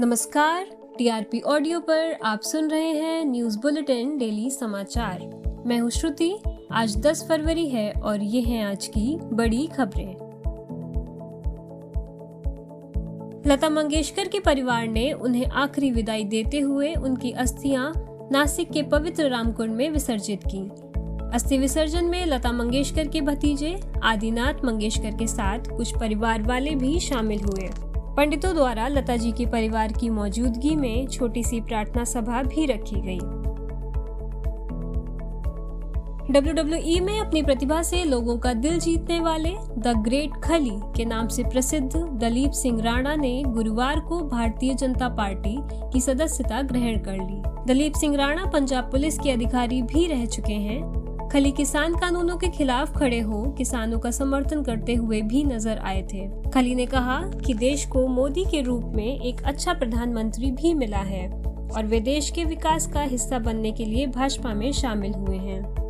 नमस्कार, TRP audio पर आप सुन रहे हैं न्यूज़ बुलेटिन डेली समाचार। मैं हूँ श्रुति, आज 10 फरवरी है और ये हैं आज की बड़ी खबरें। लता मंगेशकर के परिवार ने उन्हें आखिरी विदाई देते हुए उनकी अस्थियाँ नासिक के पवित्र रामकुंड में विसर्जित की। अस्थि विसर्जन में लता मंगेशकर के भतीजे, आदिनाथ मंगेशकर के साथ कुछ परिवार वाले भी शामिल हुए। पंडितों द्वारा लता जी के परिवार की मौजूदगी में छोटी सी प्रार्थना सभा भी रखी गई। डब्ल्यूडब्ल्यूई में अपनी प्रतिभा से लोगों का दिल जीतने वाले द ग्रेट खली के नाम से प्रसिद्ध दलीप सिंह राणा ने गुरुवार को भारतीय जनता पार्टी की सदस्यता ग्रहण कर ली। दलीप सिंह राणा पंजाब पुलिस के अधिकारी भी रह चुके हैं। खली किसान कानूनों के खिलाफ खड़े हो, किसानों का समर्थन करते हुए भी नज़र आए थे। खली ने कहा कि देश को मोदी के रूप में एक अच्छा प्रधानमंत्री भी मिला है और वे देश के विकास का हिस्सा बनने के लिए भाजपा में शामिल हुए हैं।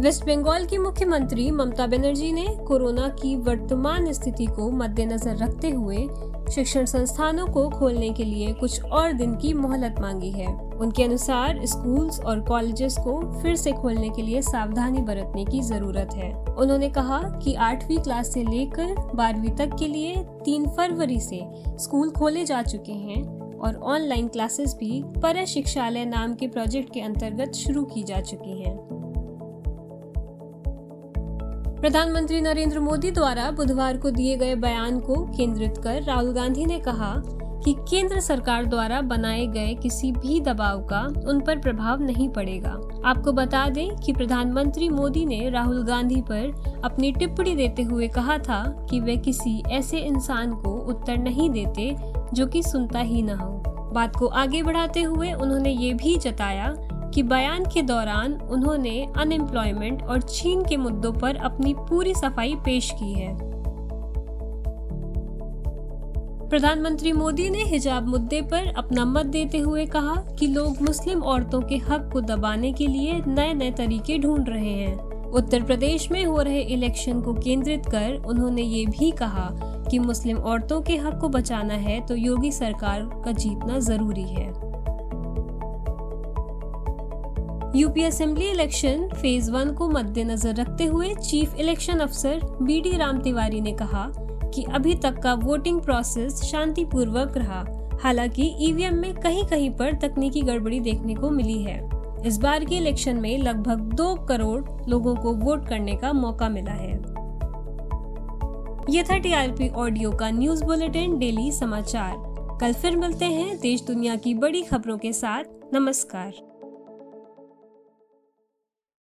वेस्ट बंगाल की मुख्यमंत्री ममता बनर्जी ने कोरोना की वर्तमान स्थिति को मद्देनजर रखते हुए शिक्षण संस्थानों को खोलने के लिए कुछ और दिन की मोहलत मांगी है उनके अनुसार स्कूल्स और कॉलेजेस को फिर से खोलने के लिए सावधानी बरतने की ज़रूरत है उन्होंने कहा कि आठवीं क्लास से लेकर बारहवीं तक के लिए तीन फरवरी से स्कूल खोले जा चुके हैं और ऑनलाइन क्लासेस भी पर शिक्षालय नाम के प्रोजेक्ट के अंतर्गत शुरू की जा चुकी हैं। प्रधानमंत्री नरेंद्र मोदी द्वारा बुधवार को दिए गए बयान को केंद्रित कर राहुल गांधी ने कहा कि केंद्र सरकार द्वारा बनाए गए किसी भी दबाव का उन पर प्रभाव नहीं पड़ेगा। आपको बता दें कि प्रधानमंत्री मोदी ने राहुल गांधी पर अपनी टिप्पणी देते हुए कहा था कि वे किसी ऐसे इंसान को उत्तर नहीं देते जो कि सुनता ही न हो। बात को आगे बढ़ाते हुए उन्होंने ये भी जताया कि बयान के दौरान उन्होंने अनएम्प्लॉयमेंट और चीन के मुद्दों पर अपनी पूरी सफ़ाई पेश की है। प्रधानमंत्री मोदी ने हिजाब मुद्दे पर अपना मत देते हुए कहा कि लोग मुस्लिम औरतों के हक को दबाने के लिए नए नए तरीके ढूंढ रहे हैं। उत्तर प्रदेश में हो रहे इलेक्शन को केंद्रित कर उन्होंने ये भी कहा कि मुस्लिम औरतों के हक को बचाना है तो योगी सरकार का जीतना ज़रूरी है। UP assembly election phase one को मद्देनजर रखते हुए चीफ इलेक्शन अफसर बी डी राम तिवारी ने कहा कि अभी तक का वोटिंग प्रोसेस शांतिपूर्वक रहा, हालाँकि ईवीएम में कहीं कहीं पर तकनीकी गड़बड़ी देखने को मिली है। इस बार के इलेक्शन में लगभग दो करोड़ लोगों को वोट करने का मौका मिला है। ये था टीआरपी ऑडियो का न्यूज़ बुलेटिन, डेली समाचार। कल फिर मिलते हैं देश दुनिया की बड़ी खबरों के साथ। नमस्कार।